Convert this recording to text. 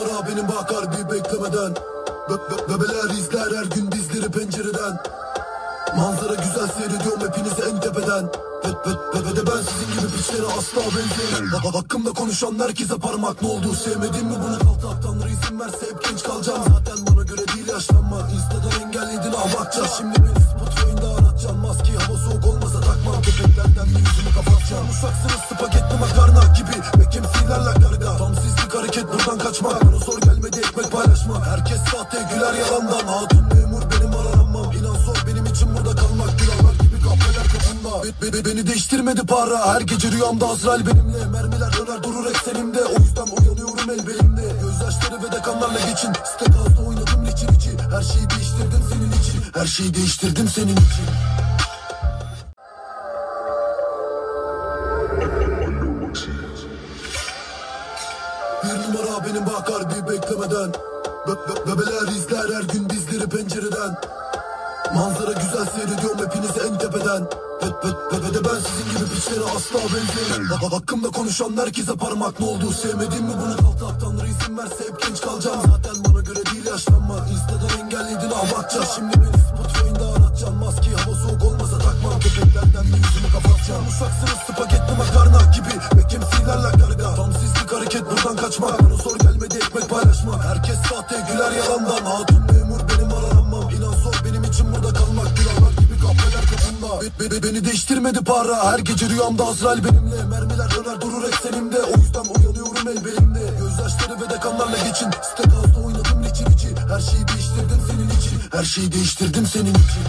numara benim bakar bir beklemeden. Be be Bebeler izler her gün bizleri pencereden. Manzara güzel seyrediyorum hepinizi en tepeden. Ve, de ben sizin gibi piçlere asla benzemem Ha- ha- Hakkımda konuşan herkese parmak ne oldu? Sevmedin mi bunu? Kalk tak Tanrı izin verse hep genç kalacağım. Zaten bana göre değil yaşlanma. Insta'dan engelledin ah bakacağız Şimdi beni spot yayında aratacağım Maske hava soğuk olmasa takmam. Köpeklerden bir yüzümü kapatacağım. Uşaksınız Sahte güler yalandan. Hatun memur benim aranmam İnan zor benim için burada kalmak Gülenler gibi kahveler kapında Be- be- Beni değiştirmedi para. Her gece rüyamda Azrail benimle. Mermiler döner durur eksenimde O yüzden uyanıyorum el belimde. Gözyaşları ve de kanlarla geçin. Steakhouse oynadım için içi Her şeyi değiştirdim senin için. Her şeyi değiştirdim senin için. Bir numara benim bakar bir beklemeden Be be Bebeler izler her gün bizleri pencereden. Manzara güzel seyrediyorum hepinizi en tepeden. Ve, ve, ve, ve de ben sizin gibi piçlere asla benzemem. Ha- ha- Hakkımda konuşan herkese parmak ne oldu? Sevmedin mi bunu? Kalk tak Tanrı izin verse hep genç kalacağım. Zaten bana göre değil yaşlanma. Insta'dan engelledin ah bakacağız Şimdi beni spot yayında aratacağım. Maske hava soğuk olmasa takmam. Köpeklerden bir yüzümü kapatacağım. Uşaksınız spagetti hareket buradan kaçmak Bana zor gelmedi ekmek paylaşmak Herkes sahte güler yalandan. Hatun memur benim aranmam İnan zor benim için burada kalmak Günahlar gibi kahveler kapında Be- be- be- Beni değiştirmedi para. Her gece rüyamda Azrail benimle. Mermiler döner durur eksenimde O yüzden uyanıyorum el belimde. Gözyaşları ve de kanlarla geçin Steakhouse'da oynadım için içi. Her şeyi değiştirdim senin için. Her şeyi değiştirdim senin için